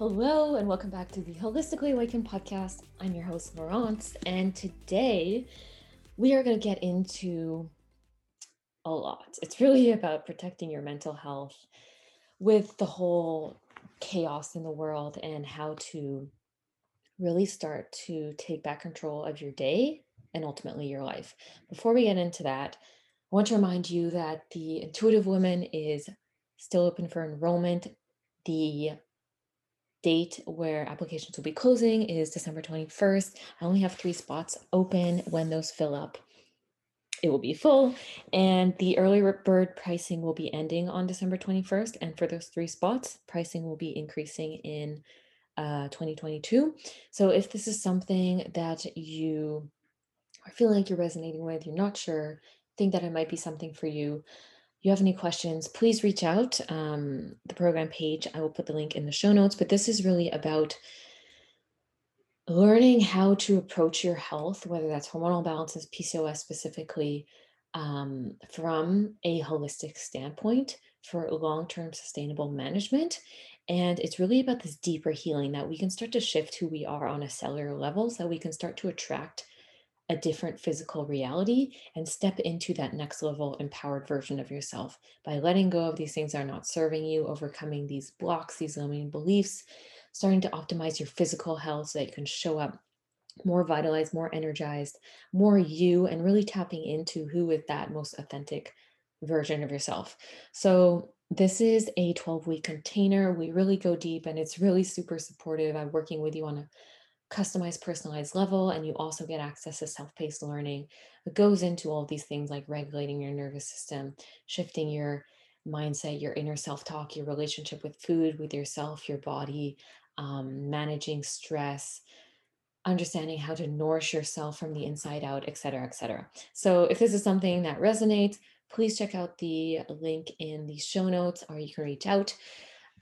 Hello, and welcome back to the Holistically Awakened podcast. I'm your host, Laurence, and today we are going to get into a lot. It's really about protecting your mental health with the whole chaos in the world and how to really start to take back control of your day and ultimately your life. Before we get into that, I want to remind you that the Intuitive Woman is still open for enrollment. The date where applications will be closing is December 21st. I only have three spots open. When those fill up, it will be full. And the early bird pricing will be ending on December 21st. And for those three spots, pricing will be increasing in uh, 2022. So if this is something that you are feeling like you're resonating with, you're not sure, think that it might be something for you, you have any questions, please reach out. Um, the program page, I will put the link in the show notes, but this is really about learning how to approach your health, whether that's hormonal balances, PCOS specifically, um, from a holistic standpoint for long term sustainable management. And it's really about this deeper healing that we can start to shift who we are on a cellular level so we can start to attract a different physical reality and step into that next level empowered version of yourself by letting go of these things that are not serving you, overcoming these blocks, these limiting beliefs, starting to optimize your physical health so that you can show up more vitalized, more energized, more you, and really tapping into who is that most authentic version of yourself. So, this is a 12 week container. We really go deep and it's really super supportive. I'm working with you on a customized, personalized level, and you also get access to self paced learning. It goes into all these things like regulating your nervous system, shifting your mindset, your inner self talk, your relationship with food, with yourself, your body, um, managing stress, understanding how to nourish yourself from the inside out, et cetera, et cetera. So if this is something that resonates, please check out the link in the show notes or you can reach out.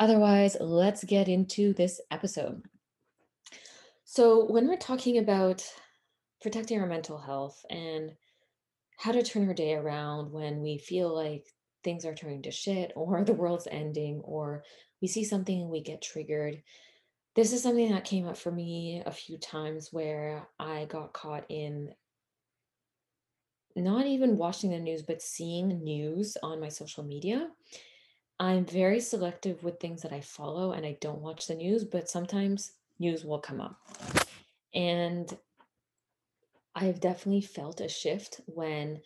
Otherwise, let's get into this episode. So, when we're talking about protecting our mental health and how to turn our day around when we feel like things are turning to shit or the world's ending or we see something and we get triggered, this is something that came up for me a few times where I got caught in not even watching the news, but seeing news on my social media. I'm very selective with things that I follow and I don't watch the news, but sometimes news will come up. And I've definitely felt a shift when,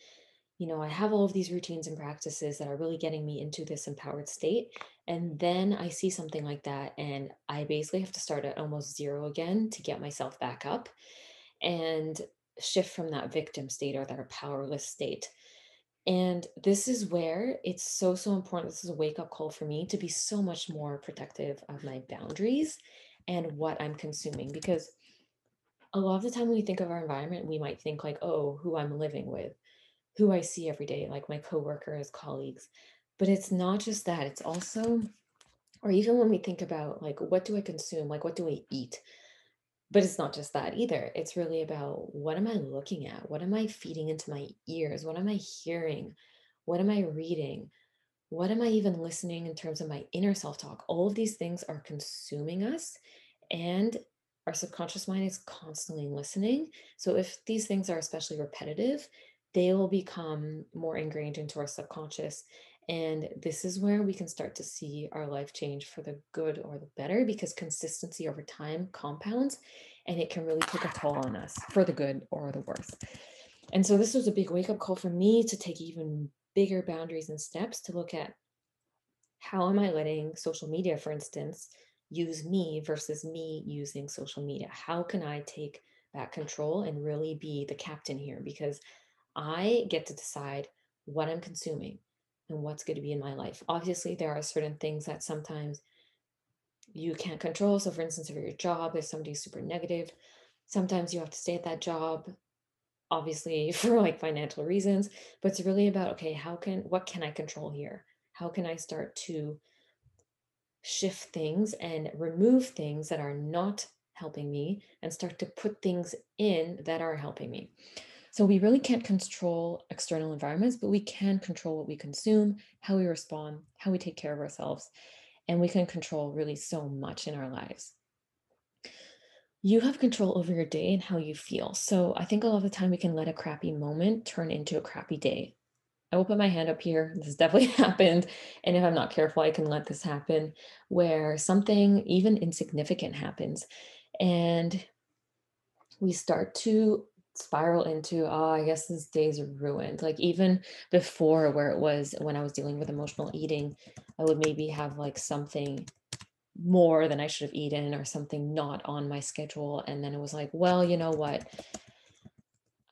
you know, I have all of these routines and practices that are really getting me into this empowered state. And then I see something like that, and I basically have to start at almost zero again to get myself back up and shift from that victim state or that powerless state. And this is where it's so, so important. This is a wake up call for me to be so much more protective of my boundaries and what I'm consuming. Because a lot of the time when we think of our environment, we might think like, oh, who I'm living with, who I see every day, like my coworkers, colleagues. But it's not just that, it's also, or even when we think about like, what do I consume? Like, what do I eat? But it's not just that either. It's really about what am I looking at? What am I feeding into my ears? What am I hearing? What am I reading? What am I even listening in terms of my inner self talk? All of these things are consuming us. And our subconscious mind is constantly listening. So if these things are especially repetitive, they will become more ingrained into our subconscious. And this is where we can start to see our life change for the good or the better because consistency over time compounds and it can really take a toll on us for the good or the worse. And so this was a big wake up call for me to take even bigger boundaries and steps to look at how am I letting social media, for instance, use me versus me using social media? How can I take back control and really be the captain here? Because I get to decide what I'm consuming and what's going to be in my life. Obviously, there are certain things that sometimes you can't control. So, for instance, if your job is somebody super negative, sometimes you have to stay at that job obviously for like financial reasons but it's really about okay how can what can i control here how can i start to shift things and remove things that are not helping me and start to put things in that are helping me. So we really can't control external environments, but we can control what we consume, how we respond, how we take care of ourselves. and we can control really so much in our lives. You have control over your day and how you feel. So I think a lot of the time we can let a crappy moment turn into a crappy day. I will put my hand up here. This has definitely happened. And if I'm not careful, I can let this happen where something even insignificant happens. And we start to spiral into, oh, I guess this day's ruined. Like even before where it was when I was dealing with emotional eating, I would maybe have like something more than I should have eaten or something not on my schedule. And then it was like, well, you know what?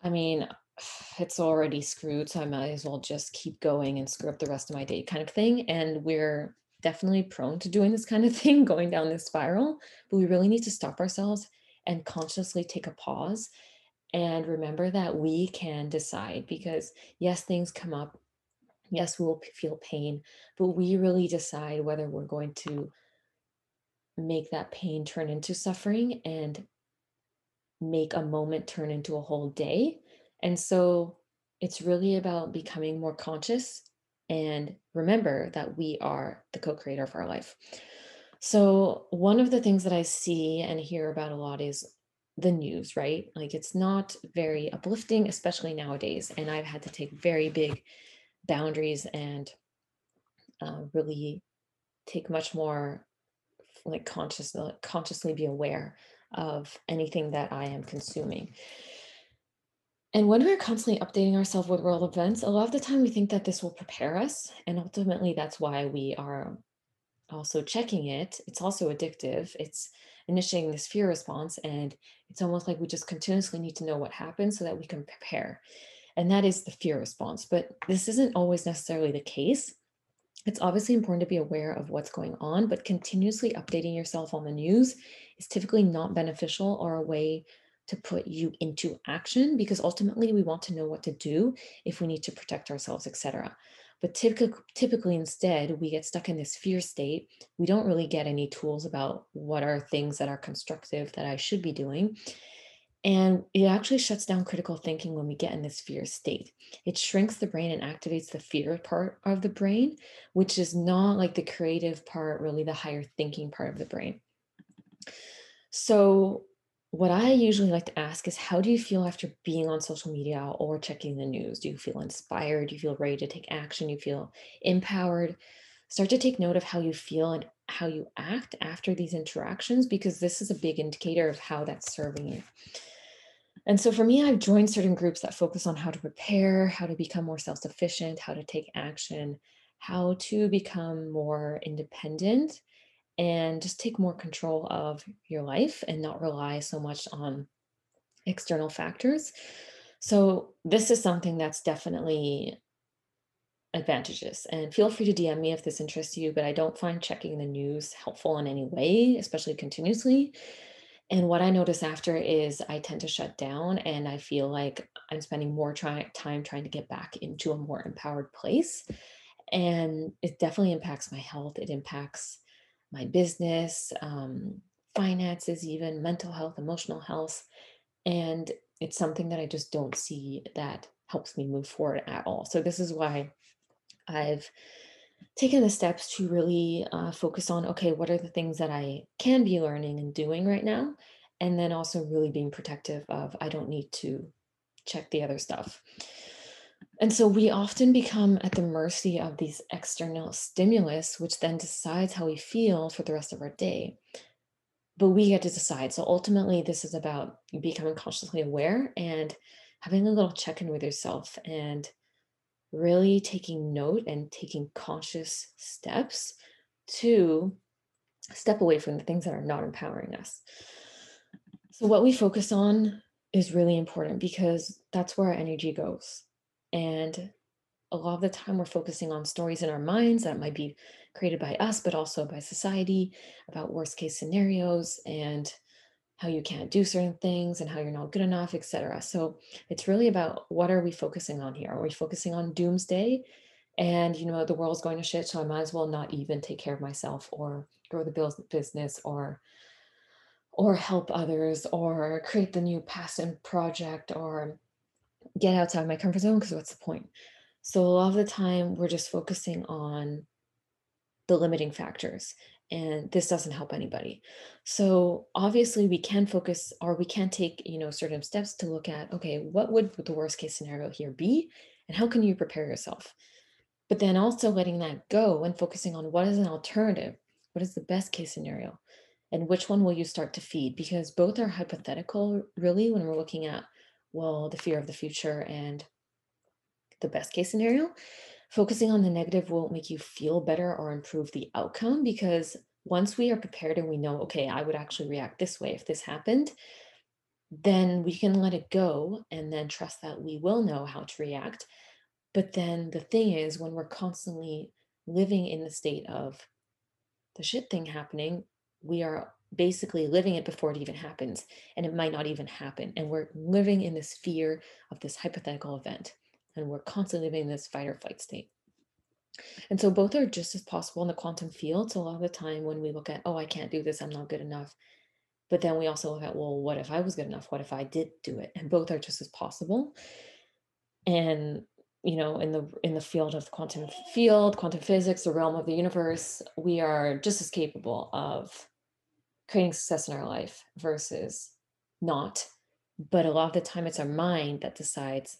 I mean, it's already screwed, so I might as well just keep going and screw up the rest of my day kind of thing. And we're definitely prone to doing this kind of thing, going down this spiral, but we really need to stop ourselves and consciously take a pause and remember that we can decide because yes, things come up. Yes, we will feel pain, but we really decide whether we're going to make that pain turn into suffering and make a moment turn into a whole day. And so it's really about becoming more conscious and remember that we are the co creator of our life. So, one of the things that I see and hear about a lot is the news, right? Like it's not very uplifting, especially nowadays. And I've had to take very big boundaries and uh, really take much more like conscious, uh, consciously be aware of anything that I am consuming. And when we're constantly updating ourselves with world events, a lot of the time we think that this will prepare us. And ultimately, that's why we are also checking it. It's also addictive. It's initiating this fear response. And it's almost like we just continuously need to know what happened so that we can prepare. And that is the fear response. But this isn't always necessarily the case. It's obviously important to be aware of what's going on, but continuously updating yourself on the news is typically not beneficial or a way to put you into action because ultimately we want to know what to do if we need to protect ourselves, etc. But typically, typically instead, we get stuck in this fear state. We don't really get any tools about what are things that are constructive that I should be doing. And it actually shuts down critical thinking when we get in this fear state. It shrinks the brain and activates the fear part of the brain, which is not like the creative part, really the higher thinking part of the brain. So, what I usually like to ask is how do you feel after being on social media or checking the news? Do you feel inspired? Do you feel ready to take action? Do you feel empowered? Start to take note of how you feel and how you act after these interactions because this is a big indicator of how that's serving you. And so for me, I've joined certain groups that focus on how to prepare, how to become more self sufficient, how to take action, how to become more independent, and just take more control of your life and not rely so much on external factors. So, this is something that's definitely advantageous. And feel free to DM me if this interests you, but I don't find checking the news helpful in any way, especially continuously. And what I notice after is I tend to shut down and I feel like I'm spending more try- time trying to get back into a more empowered place. And it definitely impacts my health. It impacts my business, um, finances, even mental health, emotional health. And it's something that I just don't see that helps me move forward at all. So, this is why I've taken the steps to really uh, focus on okay, what are the things that I can be learning and doing right now? And then also really being protective of I don't need to check the other stuff. And so we often become at the mercy of these external stimulus, which then decides how we feel for the rest of our day. But we get to decide. So ultimately, this is about becoming consciously aware and having a little check in with yourself and really taking note and taking conscious steps to step away from the things that are not empowering us. So, what we focus on is really important because that's where our energy goes. And a lot of the time, we're focusing on stories in our minds that might be created by us, but also by society about worst case scenarios and how you can't do certain things and how you're not good enough, etc. So it's really about what are we focusing on here? Are we focusing on doomsday? And you know, the world's going to shit, so I might as well not even take care of myself or grow the business or or help others or create the new passion project or get outside my comfort zone because what's the point? So a lot of the time we're just focusing on the limiting factors. And this doesn't help anybody. So obviously we can focus or we can take, you know, certain steps to look at, okay, what would the worst case scenario here be? And how can you prepare yourself? But then also letting that go and focusing on what is an alternative? What is the best case scenario? And which one will you start to feed? Because both are hypothetical, really, when we're looking at, well, the fear of the future and the best case scenario. Focusing on the negative won't make you feel better or improve the outcome because once we are prepared and we know, okay, I would actually react this way if this happened, then we can let it go and then trust that we will know how to react. But then the thing is, when we're constantly living in the state of the shit thing happening, we are basically living it before it even happens. And it might not even happen. And we're living in this fear of this hypothetical event. And we're constantly living in this fight or flight state. And so both are just as possible in the quantum field. So a lot of the time when we look at, oh, I can't do this, I'm not good enough. But then we also look at, well, what if I was good enough? What if I did do it? And both are just as possible. And you know in the in the field of quantum field quantum physics the realm of the universe we are just as capable of creating success in our life versus not but a lot of the time it's our mind that decides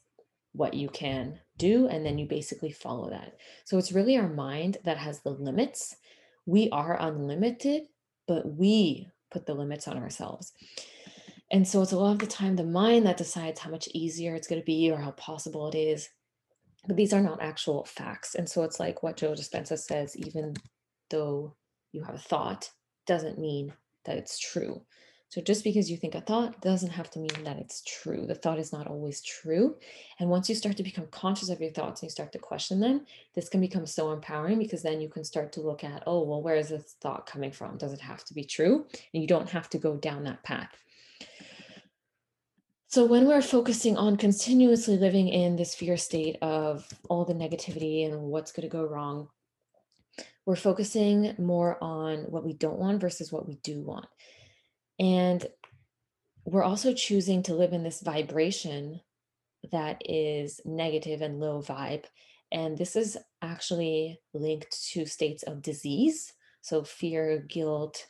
what you can do and then you basically follow that so it's really our mind that has the limits we are unlimited but we put the limits on ourselves and so it's a lot of the time the mind that decides how much easier it's going to be or how possible it is but these are not actual facts. And so it's like what Joe Dispenza says, even though you have a thought, doesn't mean that it's true. So just because you think a thought doesn't have to mean that it's true. The thought is not always true. And once you start to become conscious of your thoughts and you start to question them, this can become so empowering because then you can start to look at, oh, well, where is this thought coming from? Does it have to be true? And you don't have to go down that path. So when we're focusing on continuously living in this fear state of all the negativity and what's going to go wrong, we're focusing more on what we don't want versus what we do want. And we're also choosing to live in this vibration that is negative and low vibe. And this is actually linked to states of disease. So fear, guilt,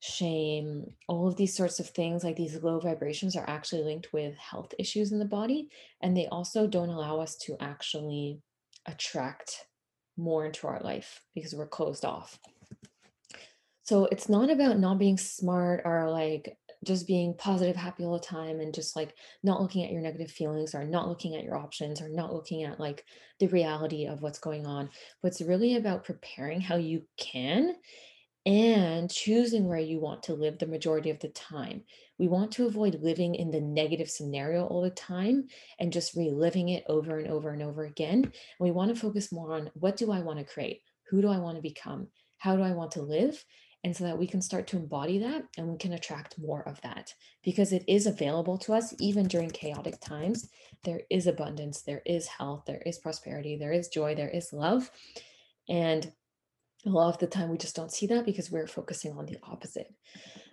shame, all of these sorts of things, like these low vibrations, are actually linked with health issues in the body. And they also don't allow us to actually attract more into our life because we're closed off. So it's not about not being smart or like just being positive, happy all the time and just like not looking at your negative feelings or not looking at your options or not looking at like the reality of what's going on. But it's really about preparing how you can and choosing where you want to live the majority of the time. We want to avoid living in the negative scenario all the time and just reliving it over and over and over again. And we want to focus more on what do I want to create? Who do I want to become? How do I want to live? And so that we can start to embody that and we can attract more of that because it is available to us even during chaotic times. There is abundance, there is health, there is prosperity, there is joy, there is love. And a lot of the time we just don't see that because we're focusing on the opposite.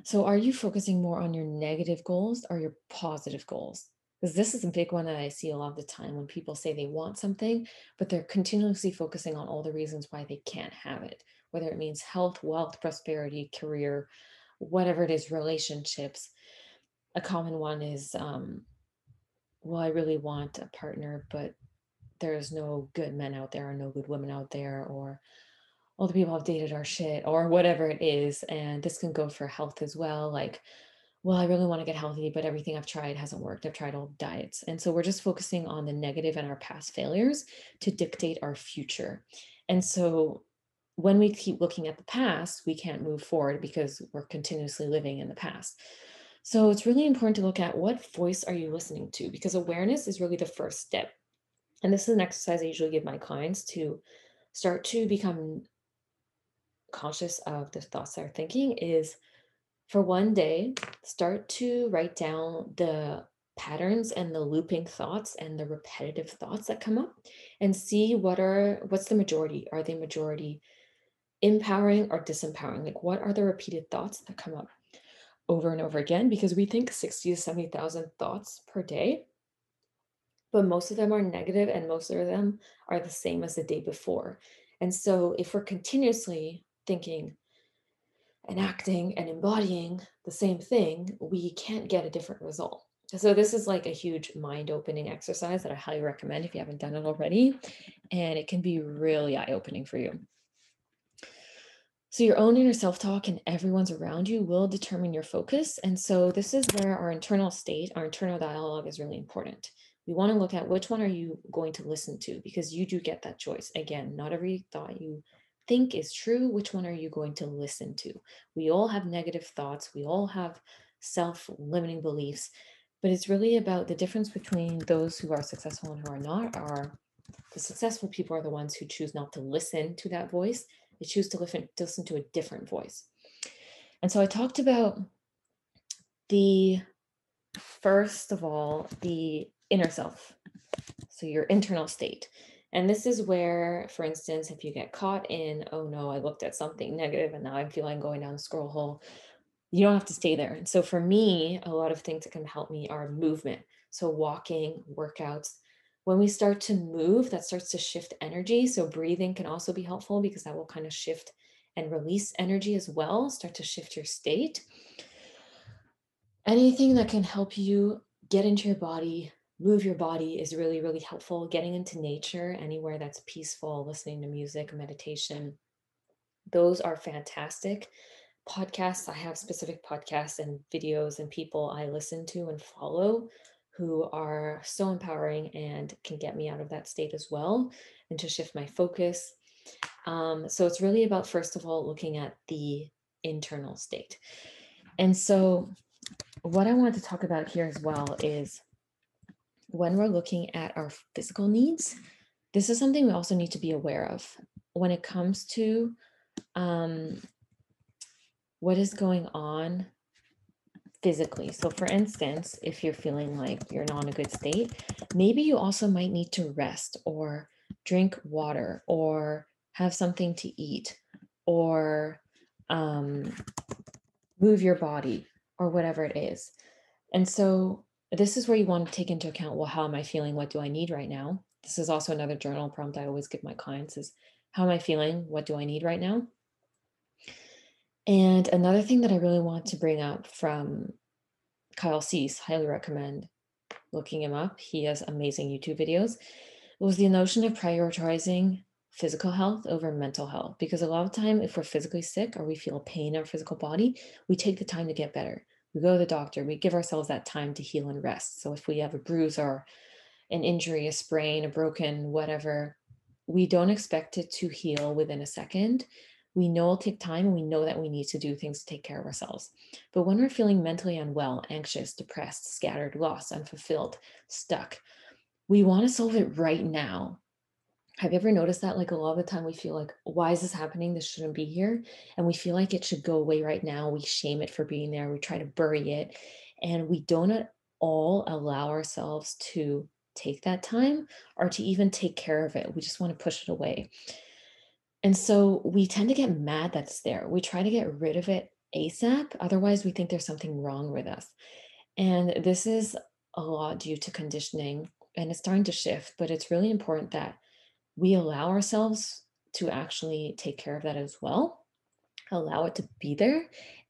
So are you focusing more on your negative goals or your positive goals? Because this is a big one that I see a lot of the time when people say they want something, but they're continuously focusing on all the reasons why they can't have it, whether it means health, wealth, prosperity, career, whatever it is, relationships. A common one is, um, well, I really want a partner, but there's no good men out there or no good women out there, or all the people I've dated are shit or whatever it is. And this can go for health as well. Like, well, I really want to get healthy, but everything I've tried hasn't worked. I've tried all diets. And so we're just focusing on the negative and our past failures to dictate our future. And so when we keep looking at the past, we can't move forward because we're continuously living in the past. So it's really important to look at what voice are you listening to because awareness is really the first step. And this is an exercise I usually give my clients to start to become conscious of the thoughts they're thinking is for one day, start to write down the patterns and the looping thoughts and the repetitive thoughts that come up and see what are what's the majority are they majority empowering or disempowering like what are the repeated thoughts that come up over and over again because we think 60 to 70,000 thoughts per day but most of them are negative and most of them are the same as the day before And so if we're continuously thinking and acting and embodying the same thing, we can't get a different result. So this is like a huge mind-opening exercise that I highly recommend if you haven't done it already, and it can be really eye-opening for you. So your own inner self-talk and everyone's around you will determine your focus. And so this is where our internal state, our internal dialogue is really important. We want to look at which one are you going to listen to because you do get that choice. Again, not every thought you think is true, which one are you going to listen to? We all have negative thoughts, we all have self limiting beliefs, but it's really about the difference between those who are successful and who are not are the successful people are the ones who choose not to listen to that voice they choose to listen, to listen to a different voice and so i talked about the first of all the inner self so your internal state and this is where for instance if you get caught in oh no i looked at something negative and now I feel I'm feeling going down the scroll hole you don't have to stay there. And so for me, a lot of things that can help me are movement. So walking, workouts. When we start to move, that starts to shift energy. So breathing can also be helpful because that will kind of shift and release energy as well, start to shift your state. Anything that can help you get into your body, move your body is really, really helpful. Getting into nature, anywhere that's peaceful, listening to music, meditation, those are fantastic podcasts. I have specific podcasts and videos and people I listen to and follow who are so empowering and can get me out of that state as well and to shift my focus. Um, so it's really about, first of all, looking at the internal state. And so, what I wanted to talk about here as well is when we're looking at our physical needs, this is something we also need to be aware of when it comes to um, what is going on physically. So, for instance, if you're feeling like you're not in a good state, maybe you also might need to rest or drink water or have something to eat or um, move your body or whatever it is. And so, this is where you want to take into account well, how am I feeling? What do I need right now? This is also another journal prompt I always give my clients is how am I feeling? What do I need right now? And another thing that I really want to bring up from Kyle Cease, highly recommend looking him up. He has amazing YouTube videos. Was the notion of prioritizing physical health over mental health because a lot of time if we're physically sick or we feel pain in our physical body we take the time to get better we go to the doctor we give ourselves that time to heal and rest so if we have a bruise or an injury a sprain a broken whatever we don't expect it to heal within a second we know it'll take time and we know that we need to do things to take care of ourselves. But when we're feeling mentally unwell, anxious, depressed, scattered, lost, unfulfilled, stuck, we want to solve it right now. Have you ever noticed that? Like a lot of the time, we feel like, why is this happening? This shouldn't be here. And we feel like it should go away right now. We shame it for being there. We try to bury it. And we don't at all allow ourselves to take that time or to even take care of it. We just want to push it away. And so we tend to get mad that's there. We try to get rid of it ASAP. Otherwise, we think there's something wrong with us. And this is a lot due to conditioning and it's starting to shift, but it's really important that we allow ourselves to actually take care of that as well, allow it to be there,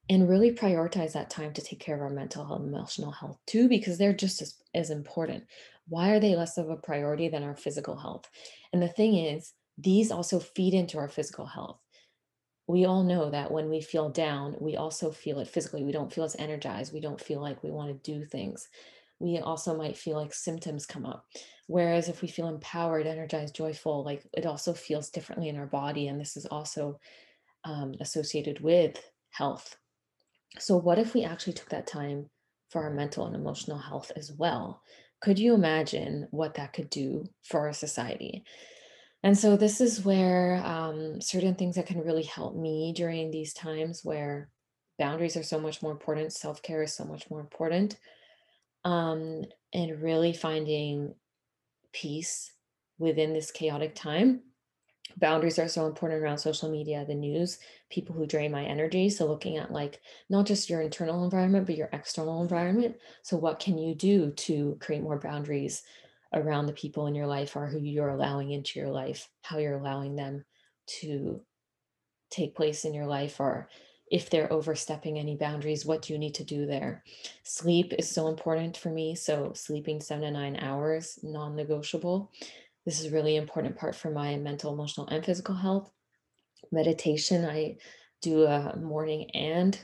and really prioritize that time to take care of our mental health and emotional health too, because they're just as, as important. Why are they less of a priority than our physical health? And the thing is, these also feed into our physical health. We all know that when we feel down, we also feel it physically. We don't feel as energized. We don't feel like we want to do things. We also might feel like symptoms come up. Whereas if we feel empowered, energized, joyful, like it also feels differently in our body. And this is also um, associated with health. So, what if we actually took that time for our mental and emotional health as well? Could you imagine what that could do for our society? And so this is where um, certain things that can really help me during these times where boundaries are so much more important, self care is so much more important, um, and really finding peace within this chaotic time. Boundaries are so important around social media, the news, people who drain my energy. So, looking at like not just your internal environment, but your external environment. So, what can you do to create more boundaries around the people in your life or who you're allowing into your life, how you're allowing them, to take place in your life or if they're overstepping any boundaries, what do you need to do there? Sleep is so important for me. So, sleeping seven to nine hours, non negotiable. This is really important part for my mental, emotional, and physical health. Meditation, I do a morning and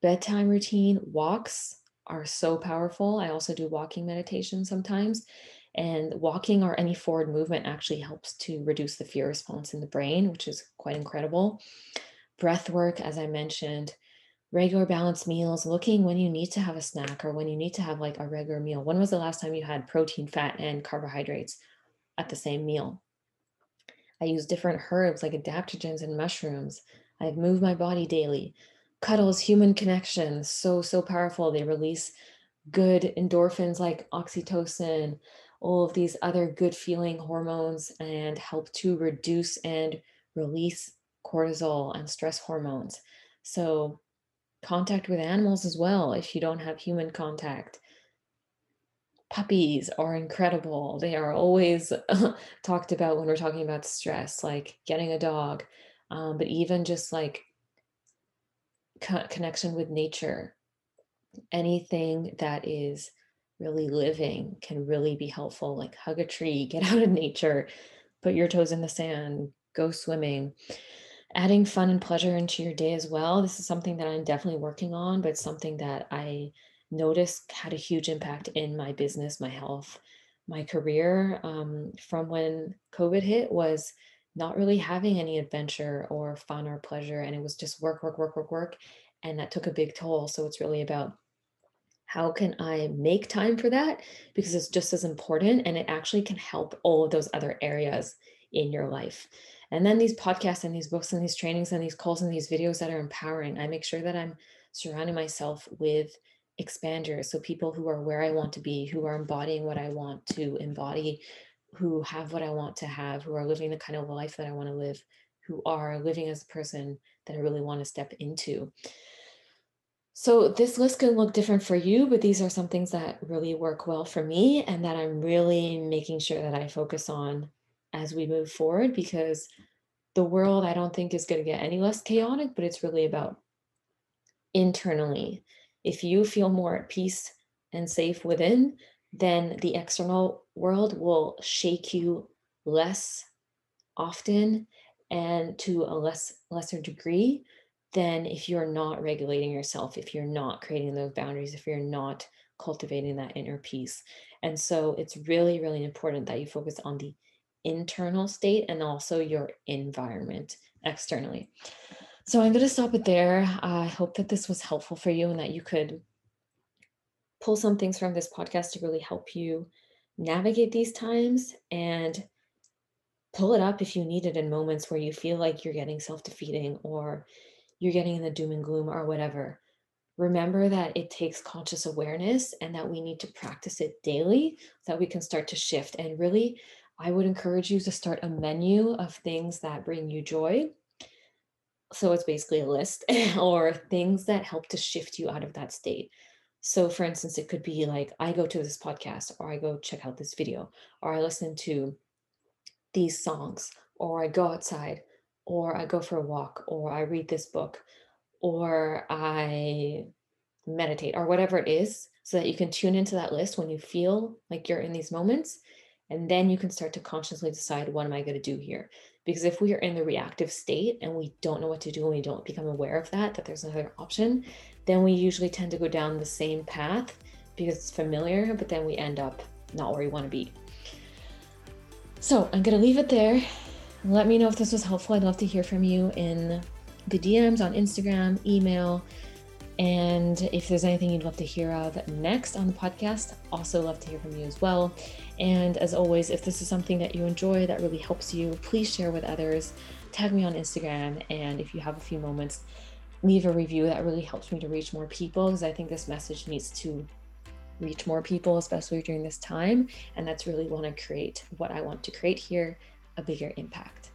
bedtime routine. Walks are so powerful. I also do walking meditation sometimes. And walking or any forward movement actually helps to reduce the fear response in the brain, which is quite incredible. Breath work, as I mentioned, regular balanced meals, looking when you need to have a snack or when you need to have like a regular meal. When was the last time you had protein, fat, and carbohydrates at the same meal? I use different herbs like adaptogens and mushrooms. I've moved my body daily. Cuddles, human connection, so, so powerful. They release good endorphins like oxytocin, all of these other good feeling hormones and help to reduce and release cortisol and stress hormones. So, contact with animals as well if you don't have human contact. Puppies are incredible. They are always talked about when we're talking about stress, like getting a dog, um, but even just like co- connection with nature, anything that is really living can really be helpful. Like hug a tree, get out of nature, put your toes in the sand, go swimming. Adding fun and pleasure into your day as well. This is something that I'm definitely working on, but something that I noticed had a huge impact in my business, my health, my career. Um, from when COVID hit, was not really having any adventure or fun or pleasure. And it was just work, work, work, work, work. And that took a big toll. So it's really about how can I make time for that? Because it's just as important and it actually can help all of those other areas in your life. And then these podcasts and these books and these trainings and these calls and these videos that are empowering, I make sure that I'm surrounding myself with expanders. So people who are where I want to be, who are embodying what I want to embody, who have what I want to have, who are living the kind of life that I want to live, who are living as a person that I really want to step into. So this list can look different for you, but these are some things that really work well for me and that I'm really making sure that I focus on as we move forward because the world I don't think is going to get any less chaotic, but it's really about internally. If you feel more at peace and safe within, then the external world will shake you less often and to a less lesser degree than if you're not regulating yourself, if you're not creating those boundaries, if you're not cultivating that inner peace. And so it's really, really important that you focus on the internal state and also your environment externally. So I'm going to stop it there. I hope that this was helpful for you and that you could pull some things from this podcast to really help you navigate these times and pull it up if you need it in moments where you feel like you're getting self defeating or you're getting in the doom and gloom or whatever. Remember that it takes conscious awareness and that we need to practice it daily so that we can start to shift. And really, I would encourage you to start a menu of things that bring you joy. So it's basically a list or things that help to shift you out of that state. So, for instance, it could be like I go to this podcast, or I go check out this video, or I listen to these songs, or I go outside, or I go for a walk, or I read this book, or I meditate, or whatever it is, so that you can tune into that list when you feel like you're in these moments. And then you can start to consciously decide, what am I going to do here? Because if we are in the reactive state and we don't know what to do and we don't become aware of that, that there's another option, then we usually tend to go down the same path because it's familiar, but then we end up not where we want to be. So I'm going to leave it there. Let me know if this was helpful. I'd love to hear from you in the DMs on Instagram, email, and if there's anything you'd love to hear of next on the podcast, also love to hear from you as well. And as always, if this is something that you enjoy that really helps you, please share with others. Tag me on Instagram. And if you have a few moments, leave a review. That really helps me to reach more people because I think this message needs to reach more people, especially during this time. And that's really want to create what I want to create here a bigger impact.